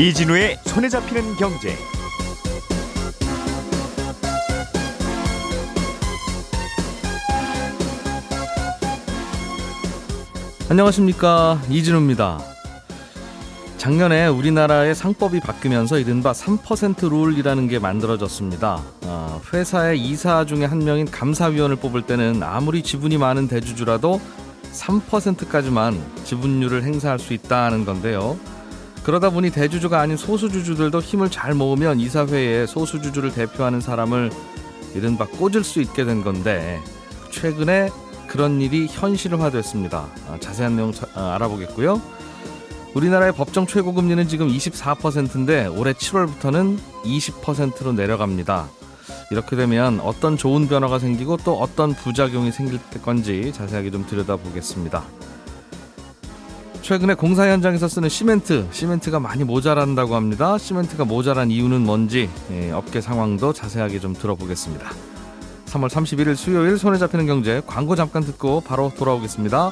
이진우의 손에 잡히는 경제. 안녕하십니까 이진우입니다. 작년에 우리나라의 상법이 바뀌면서 이른바 3% 룰이라는 게 만들어졌습니다. 어, 회사의 이사 중에 한 명인 감사위원을 뽑을 때는 아무리 지분이 많은 대주주라도 3%까지만 지분율을 행사할 수 있다는 건데요. 그러다 보니 대주주가 아닌 소수주주들도 힘을 잘 모으면 이사회에 소수주주를 대표하는 사람을 이른바 꽂을 수 있게 된 건데 최근에 그런 일이 현실화됐습니다. 아, 자세한 내용 아, 알아보겠고요. 우리나라의 법정 최고금리는 지금 24%인데 올해 7월부터는 20%로 내려갑니다. 이렇게 되면 어떤 좋은 변화가 생기고 또 어떤 부작용이 생길 건지 자세하게 좀 들여다보겠습니다. 최근에 공사 현장에서 쓰는 시멘트, 시멘트가 많이 모자란다고 합니다. 시멘트가 모자란 이유는 뭔지 예, 업계 상황도 자세하게 좀 들어보겠습니다. 3월 31일 수요일 손에 잡히는 경제 광고 잠깐 듣고 바로 돌아오겠습니다.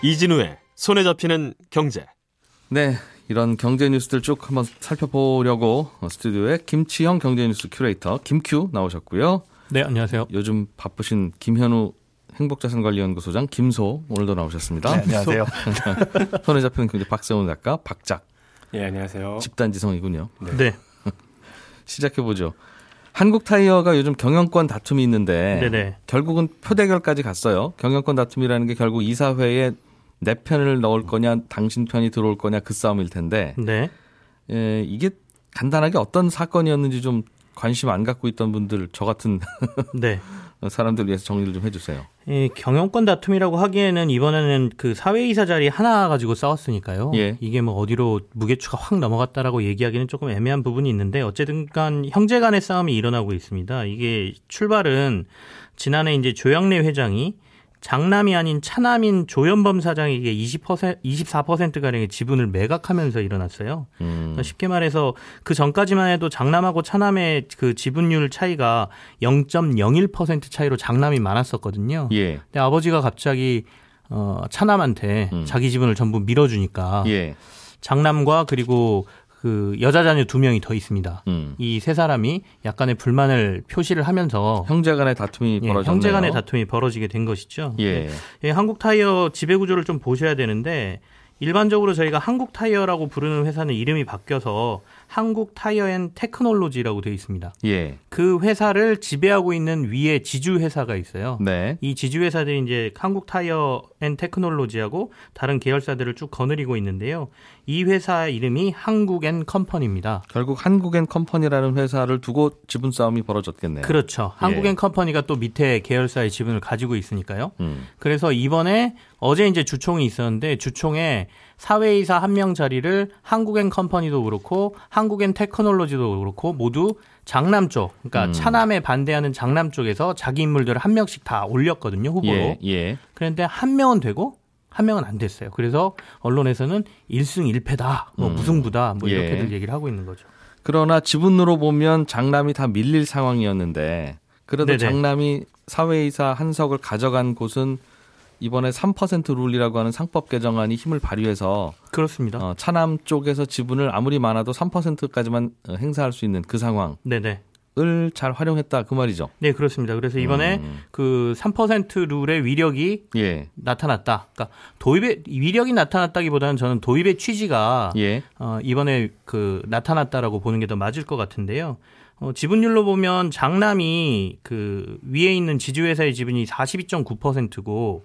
이진우의 손에 잡히는 경제. 네, 이런 경제 뉴스들 쭉 한번 살펴보려고 스튜디오에 김치형 경제 뉴스 큐레이터 김큐 나오셨고요. 네, 안녕하세요. 요즘 바쁘신 김현우 행복자산관리연구소장 김소 오늘도 나오셨습니다. 네, 안녕하세요. 손에 잡히는 경제 박세훈 작가 박작. 예, 안녕하세요. 집단지성이군요. 네. 네. 시작해 보죠. 한국 타이어가 요즘 경영권 다툼이 있는데 네네. 결국은 표대결까지 갔어요. 경영권 다툼이라는 게 결국 이사회에 내 편을 넣을 거냐, 당신 편이 들어올 거냐 그 싸움일 텐데. 네. 예, 이게 간단하게 어떤 사건이었는지 좀 관심 안 갖고 있던 분들 저 같은 네. 사람들 위해서 정리를 좀 해주세요. 예, 경영권 다툼이라고 하기에는 이번에는 그 사회이사 자리 하나 가지고 싸웠으니까요. 예. 이게 뭐 어디로 무게추가 확 넘어갔다라고 얘기하기는 조금 애매한 부분이 있는데 어쨌든간 형제 간의 싸움이 일어나고 있습니다. 이게 출발은 지난해 이제 조영래 회장이 장남이 아닌 차남인 조현범 사장에게 20% 24%가량의 지분을 매각하면서 일어났어요. 음. 그러니까 쉽게 말해서 그 전까지만 해도 장남하고 차남의 그 지분율 차이가 0.01% 차이로 장남이 많았었거든요. 예. 근데 아버지가 갑자기 어 차남한테 음. 자기 지분을 전부 밀어주니까 예. 장남과 그리고 그 여자 자녀 두 명이 더 있습니다. 음. 이세 사람이 약간의 불만을 표시를 하면서 형제간의 다툼이 예, 벌어졌네요. 형제간의 다툼이 벌어지게 된 것이죠. 예. 예, 한국 타이어 지배 구조를 좀 보셔야 되는데 일반적으로 저희가 한국 타이어라고 부르는 회사는 이름이 바뀌어서 한국 타이어 앤 테크놀로지라고 되어 있습니다. 예. 그 회사를 지배하고 있는 위에 지주 회사가 있어요. 네. 이 지주 회사들이 이제 한국 타이어 앤 테크놀로지하고 다른 계열사들을 쭉 거느리고 있는데요. 이 회사 이름이 한국앤 컴퍼니입니다. 결국 한국앤 컴퍼니라는 회사를 두고 지분 싸움이 벌어졌겠네요. 그렇죠. 한국앤 예. 컴퍼니가 또 밑에 계열사의 지분을 가지고 있으니까요. 음. 그래서 이번에 어제 이제 주총이 있었는데 주총에 사회이사 한 명 자리를 한국엔 컴퍼니도 그렇고 한국엔 테크놀로지도 그렇고 모두 장남 쪽, 그러니까 음. 차남에 반대하는 장남 쪽에서 자기 인물들을 한 명씩 다 올렸거든요 후보로. 예, 예. 그런데 한 명은 되고 한 명은 안 됐어요. 그래서 언론에서는 1승 1패다, 뭐 음. 무승부다, 뭐 이렇게들 예. 얘기를 하고 있는 거죠. 그러나 지분으로 보면 장남이 다 밀릴 상황이었는데 그래도 네네. 장남이 사회이사 한석을 가져간 곳은 이번에 3% 룰이라고 하는 상법 개정안이 힘을 발휘해서 그렇습니다. 어, 차남 쪽에서 지분을 아무리 많아도 3%까지만 어, 행사할 수 있는 그 상황. 네네. 을잘 활용했다 그 말이죠. 네, 그렇습니다. 그래서 이번에 음. 그3% 룰의 위력이 예. 나타났다. 그러니까 도입의 위력이 나타났다기보다는 저는 도입의 취지가 예. 어, 이번에 그 나타났다라고 보는 게 더 맞을 것 같은데요. 어, 지분율로 보면 장남이 그 위에 있는 지주회사의 지분이 42.9%고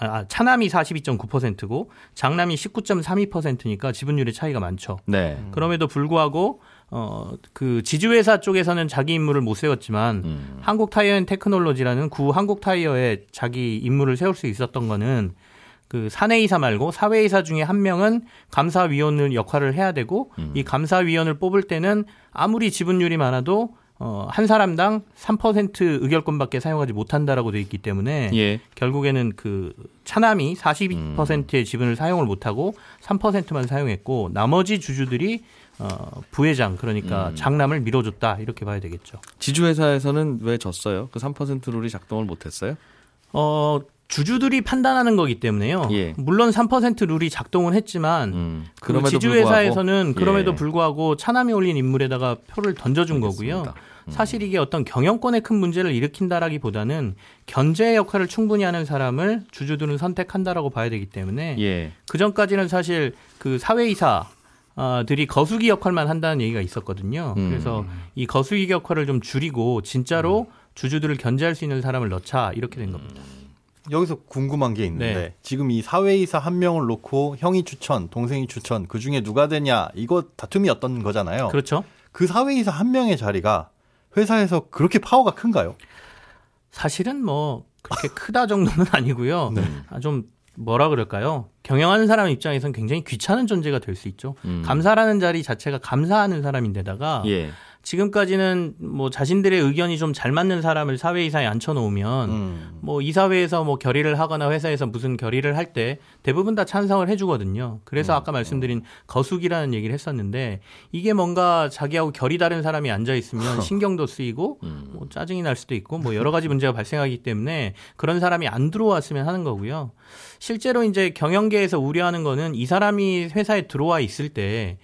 아, 차남이 42.9%고 장남이 19.32%니까 지분율의 차이가 많죠. 네. 그럼에도 불구하고 어, 그 지주회사 쪽에서는 자기 인물을 못 세웠지만 음. 한국 타이어 앤 테크놀로지라는 구 한국 타이어에 자기 인물을 세울 수 있었던 거는 그 사내이사 말고 사외이사 중에 한 명은 감사위원을 역할을 해야 되고 음. 이 감사위원을 뽑을 때는 아무리 지분율이 많아도 어, 한 사람당 3% 의결권밖에 사용하지 못한다라고 돼 있기 때문에 예. 결국에는 그 차남이 42%의 음. 지분을 사용을 못하고 3%만 사용했고 나머지 주주들이 어, 부회장 그러니까 음. 장남을 밀어줬다 이렇게 봐야 되겠죠. 지주회사에서는 왜 졌어요? 그 3% 룰이 작동을 못했어요? 어 주주들이 판단하는 거기 때문에요. 예. 물론 3% 룰이 작동을 했지만 음, 그 지주회사에서는 그럼에도 예. 불구하고 차남이 올린 인물에다가 표를 던져준 알겠습니다. 거고요. 음. 사실 이게 어떤 경영권에 큰 문제를 일으킨다라기보다는 견제 역할을 충분히 하는 사람을 주주들은 선택한다라고 봐야 되기 때문에 예. 그 전까지는 사실 그 사회이사 들이 거수기 역할만 한다는 얘기가 있었거든요. 음. 그래서 이 거수기 역할을 좀 줄이고 진짜로 음. 주주들을 견제할 수 있는 사람을 넣자 이렇게 된 겁니다. 여기서 궁금한 게 있는데 네. 지금 이 사회이사 한 명을 놓고 형이 추천, 동생이 추천 그 중에 누가 되냐 이거 다툼이었던 거잖아요. 그렇죠. 그 사회이사 한 명의 자리가 회사에서 그렇게 파워가 큰가요? 사실은 뭐 그렇게 크다 정도는 아니고요. 네. 아, 좀 뭐라 그럴까요? 경영하는 사람 입장에서는 굉장히 귀찮은 존재가 될 수 있죠. 음. 감사라는 자리 자체가 감사하는 사람인데다가 예. 지금까지는 뭐 자신들의 의견이 좀 잘 맞는 사람을 사회이사에 앉혀놓으면 음. 뭐 이사회에서 뭐 결의를 하거나 회사에서 무슨 결의를 할 때 대부분 다 찬성을 해주거든요. 그래서 음. 아까 말씀드린 거수기라는 얘기를 했었는데 이게 뭔가 자기하고 결이 다른 사람이 앉아 있으면 신경도 쓰이고 음. 뭐 짜증이 날 수도 있고 뭐 여러 가지 문제가 발생하기 때문에 그런 사람이 안 들어왔으면 하는 거고요. 실제로 이제 경영계에서 우려하는 거는 이 사람이 회사에 들어와 있을 때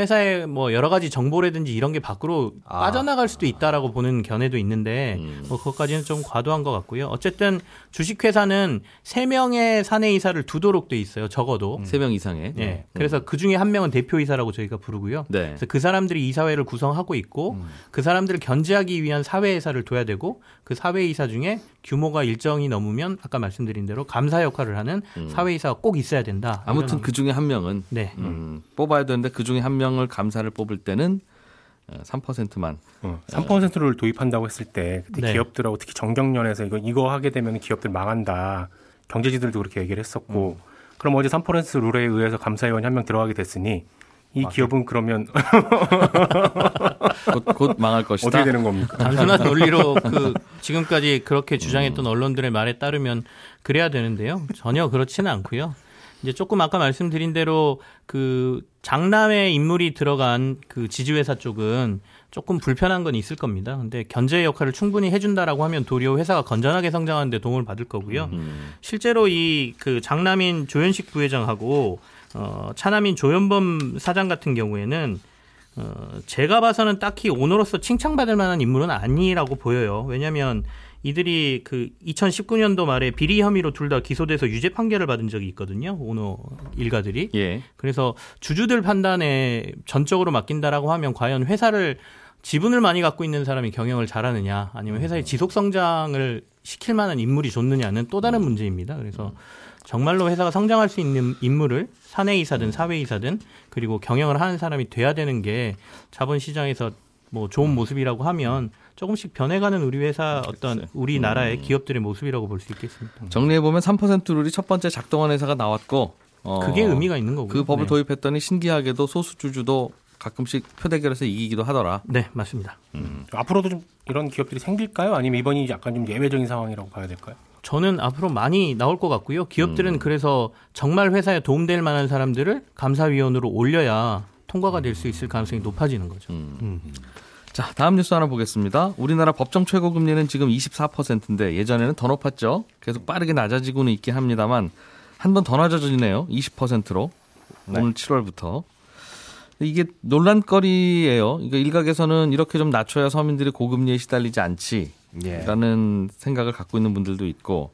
회사에 뭐 여러 가지 정보라든지 이런 게 밖으로 아. 빠져나갈 수도 있다라고 보는 견해도 있는데 음. 뭐 그것까지는 좀 과도한 것 같고요. 어쨌든 주식회사는 세 명의 사내 이사를 두도록 돼 있어요. 적어도 음. 세명 이상의. 네. 음. 그래서 그 중에 한 명은 대표 이사라고 저희가 부르고요. 네. 그래서 그 사람들이 이사회를 구성하고 있고 음. 그 사람들을 견제하기 위한 사회 이사를 둬야 되고 그 사회 이사 중에 규모가 일정이 넘으면 아까 말씀드린 대로 감사 역할을 하는 음. 사회 이사가 꼭 있어야 된다. 아무튼 그 중에 한 명은 네. 음, 뽑아야 되는데 그 중에 한 명을 감사를 뽑을 때는 3%만. 어, 3%를 도입한다고 했을 때 그때 네. 기업들하고 특히 정경련에서 이거 이거 하게 되면 기업들 망한다. 경제지들도 그렇게 얘기를 했었고. 음. 그럼 어제 3% 룰에 의해서 감사위원이 한 명 들어가게 됐으니 이 맞아요. 기업은 그러면 곧, 곧, 망할 것이다. 어떻게 되는 겁니까? 단순한 논리로 그 지금까지 그렇게 주장했던 음. 언론들의 말에 따르면 그래야 되는데요. 전혀 그렇지는 않고요. 이제 조금 아까 말씀드린 대로 그 장남의 인물이 들어간 그 지주회사 쪽은 조금 불편한 건 있을 겁니다. 근데 견제 역할을 충분히 해준다라고 하면 도리어 회사가 건전하게 성장하는데 도움을 받을 거고요. 음. 실제로 이 그 장남인 조현식 부회장하고 어, 차남인 조현범 사장 같은 경우에는 어, 제가 봐서는 딱히 오너로서 칭찬받을 만한 인물은 아니라고 보여요. 왜냐하면 이들이 그 2019년도 말에 비리 혐의로 둘 다 기소돼서 유죄 판결을 받은 적이 있거든요. 오너 일가들이. 예. 그래서 주주들 판단에 전적으로 맡긴다라고 하면 과연 회사를 지분을 많이 갖고 있는 사람이 경영을 잘하느냐 아니면 회사의 지속 성장을 시킬 만한 인물이 좋느냐는 또 다른 문제입니다. 그래서 정말로 회사가 성장할 수 있는 인물을 사내이사든 사회이사든 그리고 경영을 하는 사람이 돼야 되는 게 자본시장에서 뭐 좋은 모습이라고 하면 조금씩 변해가는 우리 회사 어떤 우리나라의 음. 기업들의 모습이라고 볼 수 있겠습니다. 정리해 보면 3% 룰이 첫 번째 작동한 회사가 나왔고 어, 그게 의미가 있는 거고요. 그 법을 네. 도입했더니 신기하게도 소수 주주도 가끔씩 표대결에서 이기기도 하더라. 네, 맞습니다. 음. 앞으로도 좀 이런 기업들이 생길까요? 아니면 이번이 약간 좀 예외적인 상황이라고 봐야 될까요? 저는 앞으로 많이 나올 것 같고요. 기업들은 음. 그래서 정말 회사에 도움될 만한 사람들을 감사위원으로 올려야 통과가 될 수 있을 가능성이 높아지는 거죠. 음. 음. 자, 다음 뉴스 하나 보겠습니다. 우리나라 법정 최고 금리는 지금 24%인데 예전에는 더 높았죠. 계속 빠르게 낮아지고는 있긴 합니다만 한 번 더 낮아지네요. 20%로. 네. 오늘 7월부터. 이게 논란거리예요. 그러니까 일각에서는 이렇게 좀 낮춰야 서민들이 고금리에 시달리지 않지라는 예. 생각을 갖고 있는 분들도 있고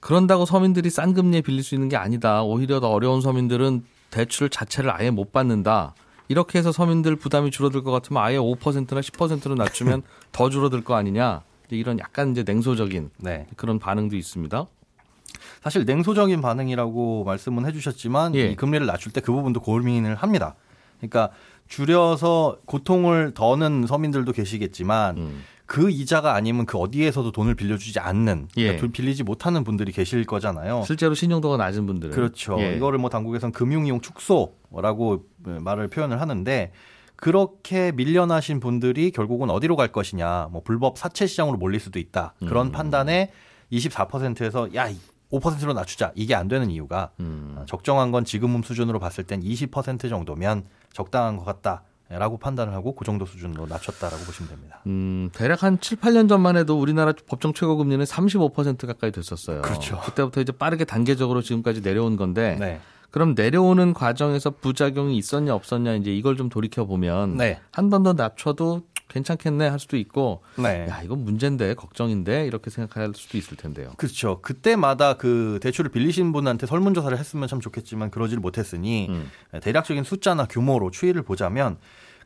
그런다고 서민들이 싼 금리에 빌릴 수 있는 게 아니다. 오히려 더 어려운 서민들은 대출 자체를 아예 못 받는다. 이렇게 해서 서민들 부담이 줄어들 것 같으면 아예 5%나 10%로 낮추면 더 줄어들 거 아니냐. 이런 약간 이제 냉소적인 네. 그런 반응도 있습니다. 사실 냉소적인 반응이라고 말씀은 해주셨지만 예. 이 금리를 낮출 때 그 부분도 고민을 합니다. 그러니까 줄여서 고통을 더는 서민들도 계시겠지만 음. 그 이자가 아니면 그 어디에서도 돈을 빌려주지 않는 예. 그러니까 빌리지 못하는 분들이 계실 거잖아요. 실제로 신용도가 낮은 분들은 그렇죠. 예. 이거를 뭐 당국에서는 금융이용 축소라고 말을 표현을 하는데 그렇게 밀려나신 분들이 결국은 어디로 갈 것이냐, 뭐 불법 사채 시장으로 몰릴 수도 있다. 그런 음. 판단에 24%에서 야 5%로 낮추자 이게 안 되는 이유가 음. 적정한 건 지금 수준으로 봤을 땐 20% 정도면 적당한 것 같다. 라고 판단을 하고 그 정도 수준으로 낮췄다라고 보시면 됩니다. 음, 대략 한 7, 8년 전만 해도 우리나라 법정 최고 금리는 35% 가까이 됐었어요. 그렇죠. 그때부터 이제 빠르게 단계적으로 지금까지 내려온 건데 네. 그럼 내려오는 과정에서 부작용이 있었냐 없었냐 이제 이걸 좀 돌이켜 보면 네. 한번 더 낮춰도 괜찮겠네 할 수도 있고 네. 야 이건 문제인데 걱정인데 이렇게 생각할 수도 있을 텐데요. 그렇죠. 그때마다 그 대출을 빌리신 분한테 설문조사를 했으면 참 좋겠지만 그러지를 못했으니 음. 대략적인 숫자나 규모로 추이를 보자면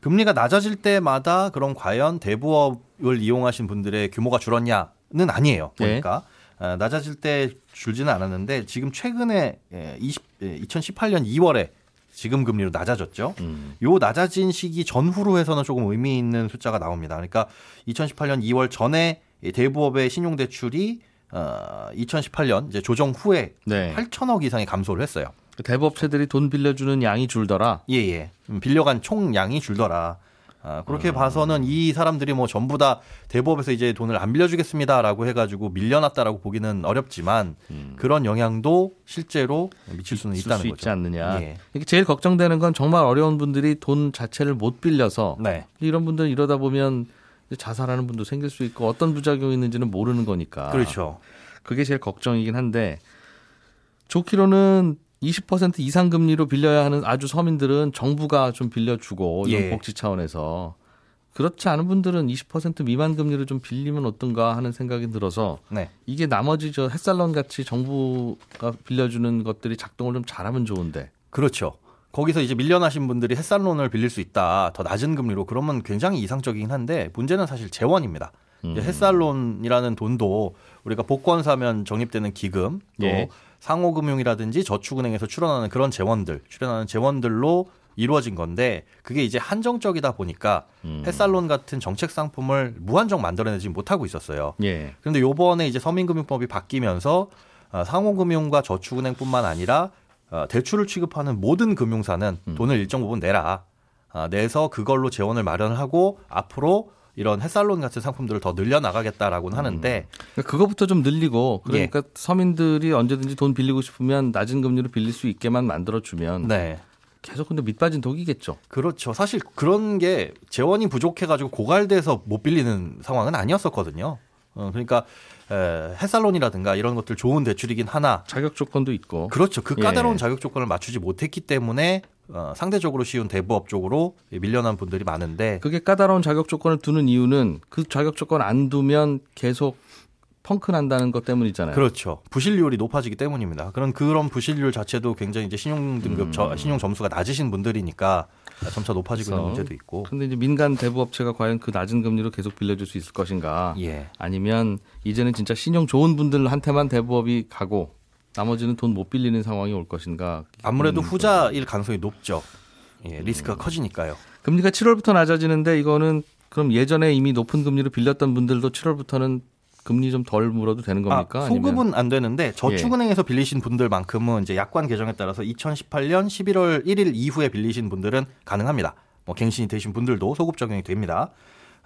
금리가 낮아질 때마다 그럼 과연 대부업을 이용하신 분들의 규모가 줄었냐는 아니에요. 네. 보니까 네. 낮아질 때 줄지는 않았는데 지금 최근에 20, 2018년 2월에 지금 금리로 낮아졌죠. 음. 요 낮아진 시기 전후로 해서는 조금 의미 있는 숫자가 나옵니다. 그러니까 2018년 2월 전에 대부업의 신용 대출이 어 2018년 이제 조정 후에 네. 8천억 이상의 감소를 했어요. 대부업체들이 돈 빌려주는 양이 줄더라. 예예. 예. 음, 빌려간 총 양이 줄더라. 아, 그렇게 음. 봐서는 이 사람들이 뭐 전부 다 대법에서 이제 돈을 안 빌려주겠습니다라고 해가지고 밀려났다라고 보기는 어렵지만 음. 그런 영향도 실제로 미칠 수는 있다는 수 거죠. 있지 않느냐. 예. 이게 제일 걱정되는 건 정말 어려운 분들이 돈 자체를 못 빌려서 네. 이런 분들 이러다 보면 자살하는 분도 생길 수 있고 어떤 부작용이 있는지는 모르는 거니까. 그렇죠. 그게 제일 걱정이긴 한데 좋기로는 20% 이상 금리로 빌려야 하는 아주 서민들은 정부가 좀 빌려주고 이런 예. 복지 차원에서 그렇지 않은 분들은 20% 미만 금리로 좀 빌리면 어떤가 하는 생각이 들어서 네. 이게 나머지 저 햇살론 같이 정부가 빌려주는 것들이 작동을 좀 잘하면 좋은데 그렇죠. 거기서 이제 밀려나신 분들이 햇살론을 빌릴 수 있다. 더 낮은 금리로 그러면 굉장히 이상적이긴 한데 문제는 사실 재원입니다. 음. 햇살론이라는 돈도 우리가 복권 사면 적립되는 기금 또 예. 상호금융이라든지 저축은행에서 출원하는 그런 재원들, 출연하는 재원들로 이루어진 건데 그게 이제 한정적이다 보니까 음. 햇살론 같은 정책 상품을 무한정 만들어내지 못하고 있었어요. 예. 그런데 요번에 이제 서민금융법이 바뀌면서 어, 상호금융과 저축은행뿐만 아니라 어, 대출을 취급하는 모든 금융사는 음. 돈을 일정 부분 내라. 어, 내서 그걸로 재원을 마련하고 앞으로 이런 햇살론 같은 상품들을 더 늘려나가겠다라고는 하는데 음. 그것부터 좀 늘리고 그러니까 예. 서민들이 언제든지 돈 빌리고 싶으면 낮은 금리로 빌릴 수 있게만 만들어 주면 네. 계속 근데 밑빠진 독이겠죠. 그렇죠. 사실 그런 게 재원이 부족해가지고 고갈돼서 못 빌리는 상황은 아니었었거든요. 어, 그러니까 에, 햇살론이라든가 이런 것들 좋은 대출이긴 하나 자격 조건도 있고 그렇죠. 그 까다로운 예. 자격 조건을 맞추지 못했기 때문에 어, 상대적으로 쉬운 대부업 쪽으로 밀려난 분들이 많은데 그게 까다로운 자격 조건을 두는 이유는 그 자격 조건 안 두면 계속 펑크 난다는 것 때문이잖아요. 그렇죠. 부실률이 높아지기 때문입니다. 그런 그런 부실률 자체도 굉장히 이제 신용 등급 음. 저, 신용 점수가 낮으신 분들이니까 점차 높아지고 있는 문제도 있고. 근데 이제 민간 대부업체가 과연 그 낮은 금리로 계속 빌려줄 수 있을 것인가? 예. 아니면 이제는 진짜 신용 좋은 분들한테만 대부업이 가고 나머지는 돈 못 빌리는 상황이 올 것인가? 아무래도 후자일 가능성이 높죠. 예, 리스크가 음. 커지니까요. 금리가 7월부터 낮아지는데 이거는 그럼 예전에 이미 높은 금리로 빌렸던 분들도 7월부터는 금리 좀 덜 물어도 되는 겁니까? 아, 소급은 아니면? 안 되는데 저축은행에서 예. 빌리신 분들만큼은 이제 약관 개정에 따라서 2018년 11월 1일 이후에 빌리신 분들은 가능합니다. 뭐 갱신이 되신 분들도 소급 적용이 됩니다.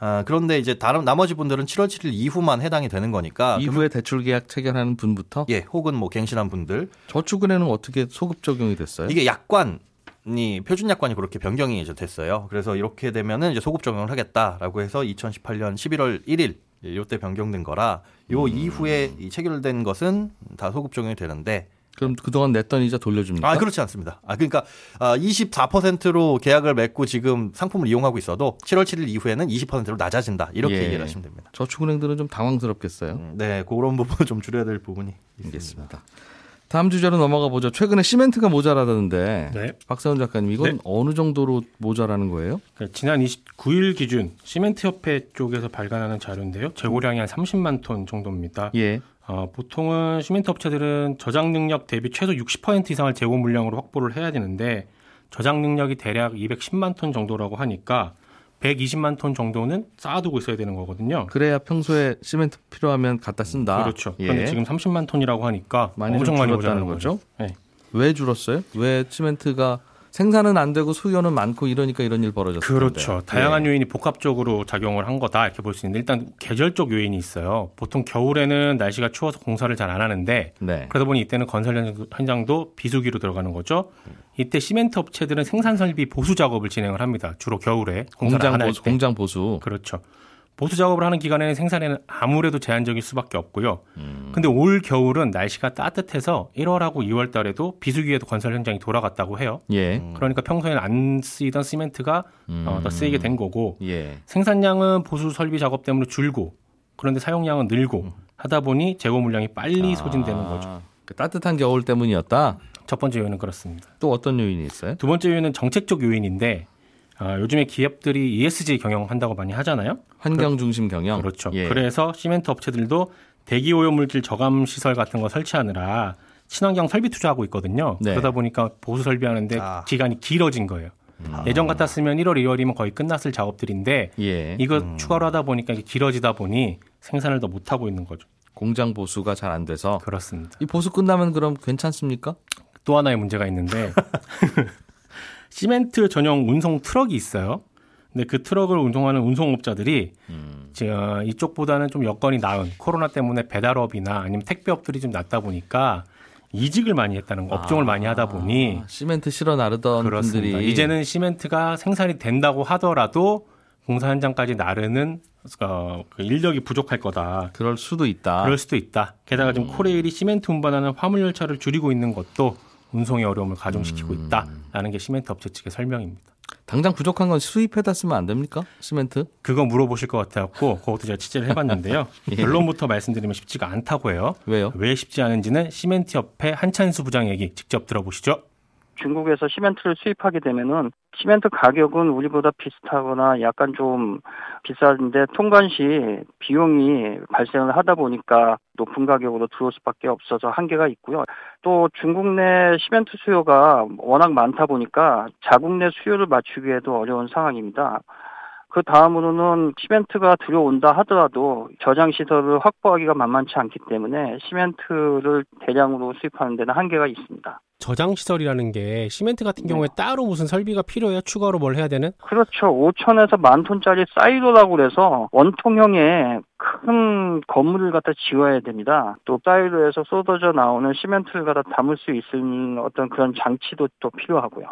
아, 그런데 이제 다른 나머지 분들은 7월 7일 이후만 해당이 되는 거니까 이후에 대출 계약 체결하는 분부터 예, 혹은 뭐 갱신한 분들 저축은행은 어떻게 소급 적용이 됐어요? 이게 약관 이 표준 약관이 그렇게 변경이 이제 됐어요. 그래서 이렇게 되면은 이제 소급 적용을 하겠다라고 해서 2018년 11월 1일 요때 변경된 거라 요 음. 이후에 이 체결된 것은 다 소급 적용이 되는데 그럼 그동안 냈던 이자 돌려줍니까? 아, 그렇지 않습니다. 아, 그러니까 24%로 아, 계약을 맺고 지금 상품을 이용하고 있어도 7월 7일 이후에는 20%로 낮아진다. 이렇게 예. 얘기를 하시면 됩니다. 저축은행들은 좀 당황스럽겠어요. 음, 네, 그런 부분을 좀 줄여야 될 부분이 있습니다. 다음 주제로 넘어가 보죠. 최근에 시멘트가 모자라다는데 네. 박사원 작가님 이건 네. 어느 정도로 모자라는 거예요? 그러니까 지난 29일 기준 시멘트 협회 쪽에서 발간하는 자료인데요. 재고량이 한 30만 톤 정도입니다. 예. 어, 보통은 시멘트 업체들은 저장 능력 대비 최소 60% 이상을 재고 물량으로 확보를 해야 되는데 저장 능력이 대략 210만 톤 정도라고 하니까 120만 톤 정도는 쌓아두고 있어야 되는 거거든요. 그래야 평소에 시멘트 필요하면 갖다 쓴다. 그렇죠. 예. 그런데 지금 30만 톤이라고 하니까 많이 엄청 많이 줄었다는 거죠. 네. 왜 줄었어요? 왜 시멘트가 생산은 안 되고 수요는 많고 이러니까 이런 일 벌어졌어요. 그렇죠. 다양한 예. 요인이 복합적으로 작용을 한 거다 이렇게 볼 수 있는데 일단 계절적 요인이 있어요. 보통 겨울에는 날씨가 추워서 공사를 잘 안 하는데 네. 그러다 보니 이때는 건설 현장도 비수기로 들어가는 거죠. 이때 시멘트 업체들은 생산 설비 보수 작업을 진행을 합니다. 주로 겨울에 공장 보수, 공장 보수. 그렇죠. 보수 작업을 하는 기간에는 생산에는 아무래도 제한적일 수밖에 없고요. 음. 근데 올 겨울은 날씨가 따뜻해서 1월하고 2월 달에도 비수기에도 건설 현장이 돌아갔다고 해요. 예. 그러니까 평소에는 안 쓰이던 시멘트가 음. 어, 더 쓰이게 된 거고 예. 생산량은 보수 설비 작업 때문에 줄고 그런데 사용량은 늘고 음. 하다 보니 재고 물량이 빨리 아. 소진되는 거죠. 그 따뜻한 겨울 때문이었다. 첫 번째 요인은 그렇습니다. 또 어떤 요인이 있어요? 두 번째 요인은 정책적 요인인데 어, 요즘에 기업들이 ESG 경영한다고 많이 하잖아요. 환경 중심 경영. 그렇죠. 예. 그래서 시멘트 업체들도 대기 오염 물질 저감 시설 같은 거 설치하느라 친환경 설비 투자하고 있거든요. 네. 그러다 보니까 보수 설비하는데 아. 기간이 길어진 거예요. 음. 예전 같았으면 1월, 2월이면 거의 끝났을 작업들인데 예. 이거 음. 추가로 하다 보니까 길어지다 보니 생산을 더 못 하고 있는 거죠. 공장 보수가 잘 안 돼서 그렇습니다. 이 보수 끝나면 그럼 괜찮습니까? 또 하나의 문제가 있는데 시멘트 전용 운송 트럭이 있어요. 근데 그 트럭을 운송하는 운송업자들이 음. 저 이쪽보다는 좀 여건이 나은 코로나 때문에 배달업이나 아니면 택배업들이 좀 낫다 보니까 이직을 많이 했다는 거, 업종을 아, 많이 하다 보니 시멘트 실어 나르던 그렇습니다. 분들이 이제는 시멘트가 생산이 된다고 하더라도 공사 현장까지 나르는 어, 그 인력이 부족할 거다. 그럴 수도 있다. 그럴 수도 있다. 게다가 지금 음. 코레일이 시멘트 운반하는 화물 열차를 줄이고 있는 것도 운송의 어려움을 가중시키고 음. 있다라는 게 시멘트 업체 측의 설명입니다. 당장 부족한 건 수입해다 쓰면 안 됩니까? 시멘트? 그거 물어보실 것 같아갖고 그것도 제가 취재를 해봤는데요. 예. 결론부터 말씀드리면 쉽지가 않다고 해요. 왜요? 왜 쉽지 않은지는 시멘트 협회 한찬수 부장 얘기 직접 들어보시죠. 중국에서 시멘트를 수입하게 되면은 시멘트 가격은 우리보다 비슷하거나 약간 좀 비싼데 통관 시 비용이 발생을 하다 보니까 높은 가격으로 들어올 수밖에 없어서 한계가 있고요. 또 중국 내 시멘트 수요가 워낙 많다 보니까 자국 내 수요를 맞추기에도 어려운 상황입니다. 그 다음으로는 시멘트가 들어온다 하더라도 저장 시설을 확보하기가 만만치 않기 때문에 시멘트를 대량으로 수입하는 데는 한계가 있습니다. 저장 시설이라는 게 시멘트 같은 네. 경우에 따로 무슨 설비가 필요해요? 추가로 뭘 해야 되는? 그렇죠. 5천에서 만 톤짜리 사일로라고 그래서 원통형의 큰 건물을 갖다 지어야 됩니다. 또 사일로에서 쏟아져 나오는 시멘트를 갖다 담을 수 있는 어떤 그런 장치도 또 필요하고요.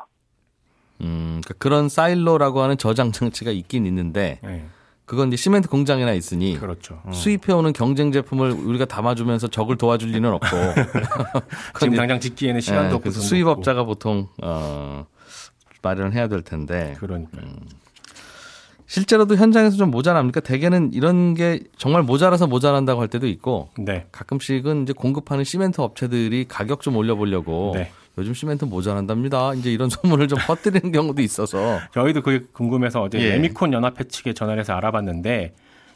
음, 그러니까 그런 사일로라고 하는 저장 장치가 있긴 있는데 네. 그건 이제 시멘트 공장에나 있으니 그렇죠. 음. 수입해오는 경쟁 제품을 우리가 담아주면서 적을 도와줄 리는 없고 지금 당장 짓기에는 시간도 네, 없고 수입업자가 보통 어, 마련해야 될 텐데 그러니까 음. 실제로도 현장에서 좀 모자랍니까? 대개는 이런 게 정말 모자라서 모자란다고 할 때도 있고 네. 가끔씩은 이제 공급하는 시멘트 업체들이 가격 좀 올려보려고 네. 요즘 시멘트 모자란답니다. 이제 이런 소문을 좀 퍼뜨리는 경우도 있어서 저희도 그게 궁금해서 어제 예. 레미콘 연합회 측에 전화를 해서 알아봤는데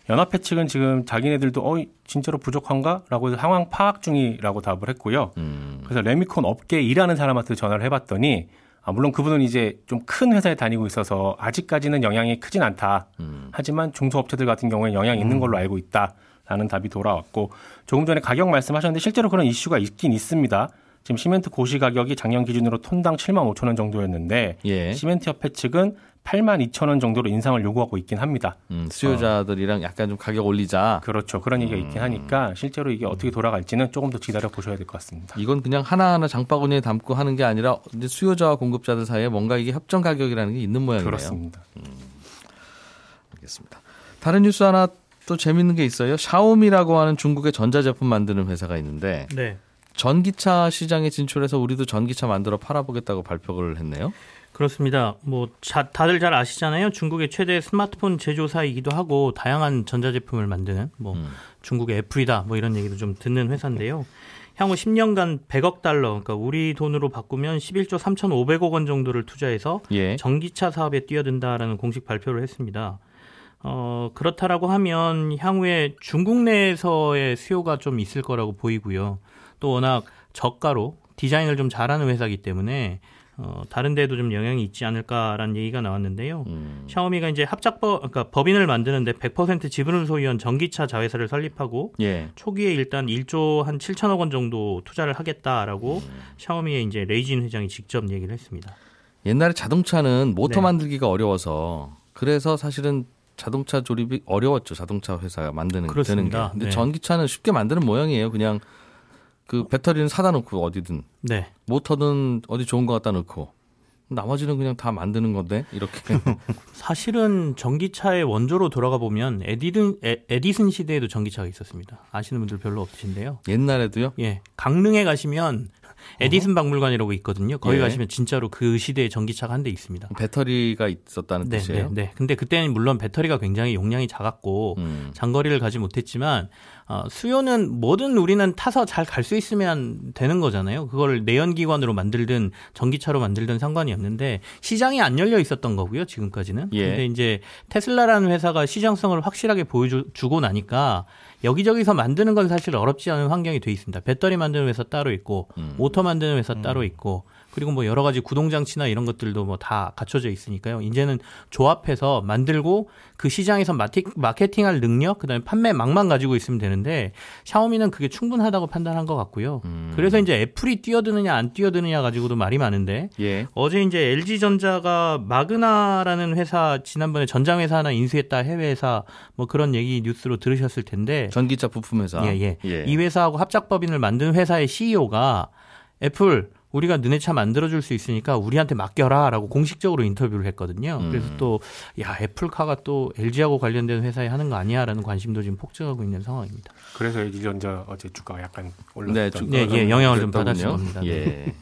연합회 측은 지금 자기네들도 어 진짜로 부족한가라고 상황 파악 중이라고 답을 했고요. 음. 그래서 레미콘 업계에 일하는 사람한테 전화를 해봤더니 아, 물론 그분은 이제 좀 큰 회사에 다니고 있어서 아직까지는 영향이 크진 않다. 음. 하지만 중소업체들 같은 경우에 영향이 있는 음. 걸로 알고 있다 라는 답이 돌아왔고 조금 전에 가격 말씀하셨는데 실제로 그런 이슈가 있긴 있습니다. 지금 시멘트 고시 가격이 작년 기준으로 톤당 7만 5천 원 정도였는데 예. 시멘트 협회 측은 8만 2천 원 정도로 인상을 요구하고 있긴 합니다. 음, 수요자들이랑 어. 약간 좀 가격 올리자. 그렇죠. 그런 얘기가 있긴 음. 하니까 실제로 이게 어떻게 돌아갈지는 조금 더 기다려 보셔야 될 것 같습니다. 이건 그냥 하나하나 장바구니에 담고 하는 게 아니라 이제 수요자와 공급자들 사이에 뭔가 이게 협정 가격이라는 게 있는 모양이네요. 그렇습니다. 음, 알겠습니다. 다른 뉴스 하나 또 재밌는 게 있어요. 샤오미라고 하는 중국의 전자제품 만드는 회사가 있는데 네. 전기차 시장에 진출해서 우리도 전기차 만들어 팔아보겠다고 발표를 했네요. 그렇습니다. 뭐 자, 다들 잘 아시잖아요. 중국의 최대 스마트폰 제조사이기도 하고 다양한 전자제품을 만드는 뭐 음. 중국의 애플이다 뭐 이런 얘기도 좀 듣는 회사인데요. 향후 10년간 100억 달러, 그러니까 우리 돈으로 바꾸면 11조 3,500억 원 정도를 투자해서 예. 전기차 사업에 뛰어든다라는 공식 발표를 했습니다. 어, 그렇다라고 하면 향후에 중국 내에서의 수요가 좀 있을 거라고 보이고요. 또 워낙 저가로 디자인을 좀 잘하는 회사이기 때문에 어, 다른 데도 좀 영향이 있지 않을까라는 얘기가 나왔는데요. 음. 샤오미가 이제 합작법, 그러니까 법인을 만드는데 100% 지분을 소유한 전기차 자회사를 설립하고 예. 초기에 일단 1조 한 7천억 원 정도 투자를 하겠다라고 음. 샤오미의 이제 레이진 회장이 직접 얘기를 했습니다. 옛날에 자동차는 모터 네. 만들기가 어려워서 그래서 사실은 자동차 조립이 어려웠죠. 자동차 회사가 만드는 그렇습니다. 되는 게. 근데 네. 전기차는 쉽게 만드는 모양이에요. 그냥 그 배터리는 사다 놓고 어디든. 네. 모터는 어디 좋은 거 갖다 놓고. 나머지는 그냥 다 만드는 건데 이렇게 사실은 전기차의 원조로 돌아가 보면 에디든 에, 에디슨 시대에도 전기차가 있었습니다. 아시는 분들 별로 없으신데요. 옛날에도요? 예, 강릉에 가시면 에디슨 박물관이라고 있거든요. 거기 예. 가시면 진짜로 그 시대의 전기차가 한 대 있습니다. 배터리가 있었다는 네, 뜻이에요? 네, 네. 근데 그때는 물론 배터리가 굉장히 용량이 작았고 음. 장거리를 가지 못했지만 어, 수요는 뭐든 우리는 타서 잘 갈 수 있으면 되는 거잖아요. 그걸 내연기관으로 만들든 전기차로 만들든 상관이 없는데 시장이 안 열려 있었던 거고요. 지금까지는. 예. 근데 이제 테슬라라는 회사가 시장성을 확실하게 보여주고 나니까 여기저기서 만드는 건 사실 어렵지 않은 환경이 돼 있습니다. 배터리 만드는 회사 따로 있고 음. 모터 만드는 회사 음. 따로 있고 그리고 뭐 여러 가지 구동 장치나 이런 것들도 뭐 다 갖춰져 있으니까요. 이제는 조합해서 만들고 그 시장에서 마티, 마케팅할 능력, 그다음에 판매 망만 가지고 있으면 되는데 샤오미는 그게 충분하다고 판단한 것 같고요. 음. 그래서 이제 애플이 뛰어드느냐 안 뛰어드느냐 가지고도 말이 많은데 예. 어제 이제 LG 전자가 마그나라는 회사 지난번에 전장 회사 하나 인수했다 해외 회사 뭐 그런 얘기 뉴스로 들으셨을 텐데 전기차 부품 회사. 예, 예. 예. 이 회사하고 합작법인을 만든 회사의 CEO가 애플 우리가 너네 차 만들어줄 수 있으니까 우리한테 맡겨라라고 공식적으로 인터뷰를 했거든요. 음. 그래서 또 야 애플카가 또 LG하고 관련된 회사에 하는 거 아니야라는 관심도 지금 폭증하고 있는 상황입니다. 그래서 LG전자 어제 주가가 약간 올랐던 네, 네, 예, 영향을 좀 받았을 겁니다. 예. 네.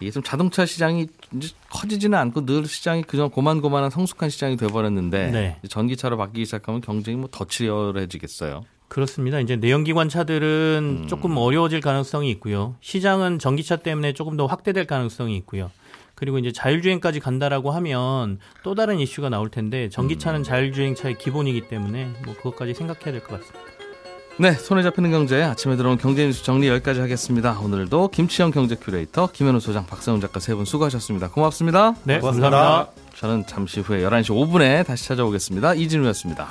이게 좀 자동차 시장이 이제 커지지는 않고 늘 시장이 그냥 고만고만한 성숙한 시장이 돼버렸는데 네. 전기차로 바뀌기 시작하면 경쟁이 뭐 더 치열해지겠어요. 그렇습니다. 이제 내연기관 차들은 음. 조금 어려워질 가능성이 있고요. 시장은 전기차 때문에 조금 더 확대될 가능성이 있고요. 그리고 이제 자율주행까지 간다라고 하면 또 다른 이슈가 나올 텐데 전기차는 음. 자율주행차의 기본이기 때문에 뭐 그것까지 생각해야 될 것 같습니다. 네, 손에 잡히는 경제 아침에 들어온 경제 뉴스 정리 여기까지 하겠습니다. 오늘도 김치형 경제 큐레이터, 김현우 소장, 박세훈 작가 세 분 수고하셨습니다. 고맙습니다. 네, 고맙습니다. 저는 잠시 후에 11시 5분에 다시 찾아오겠습니다. 이진우였습니다.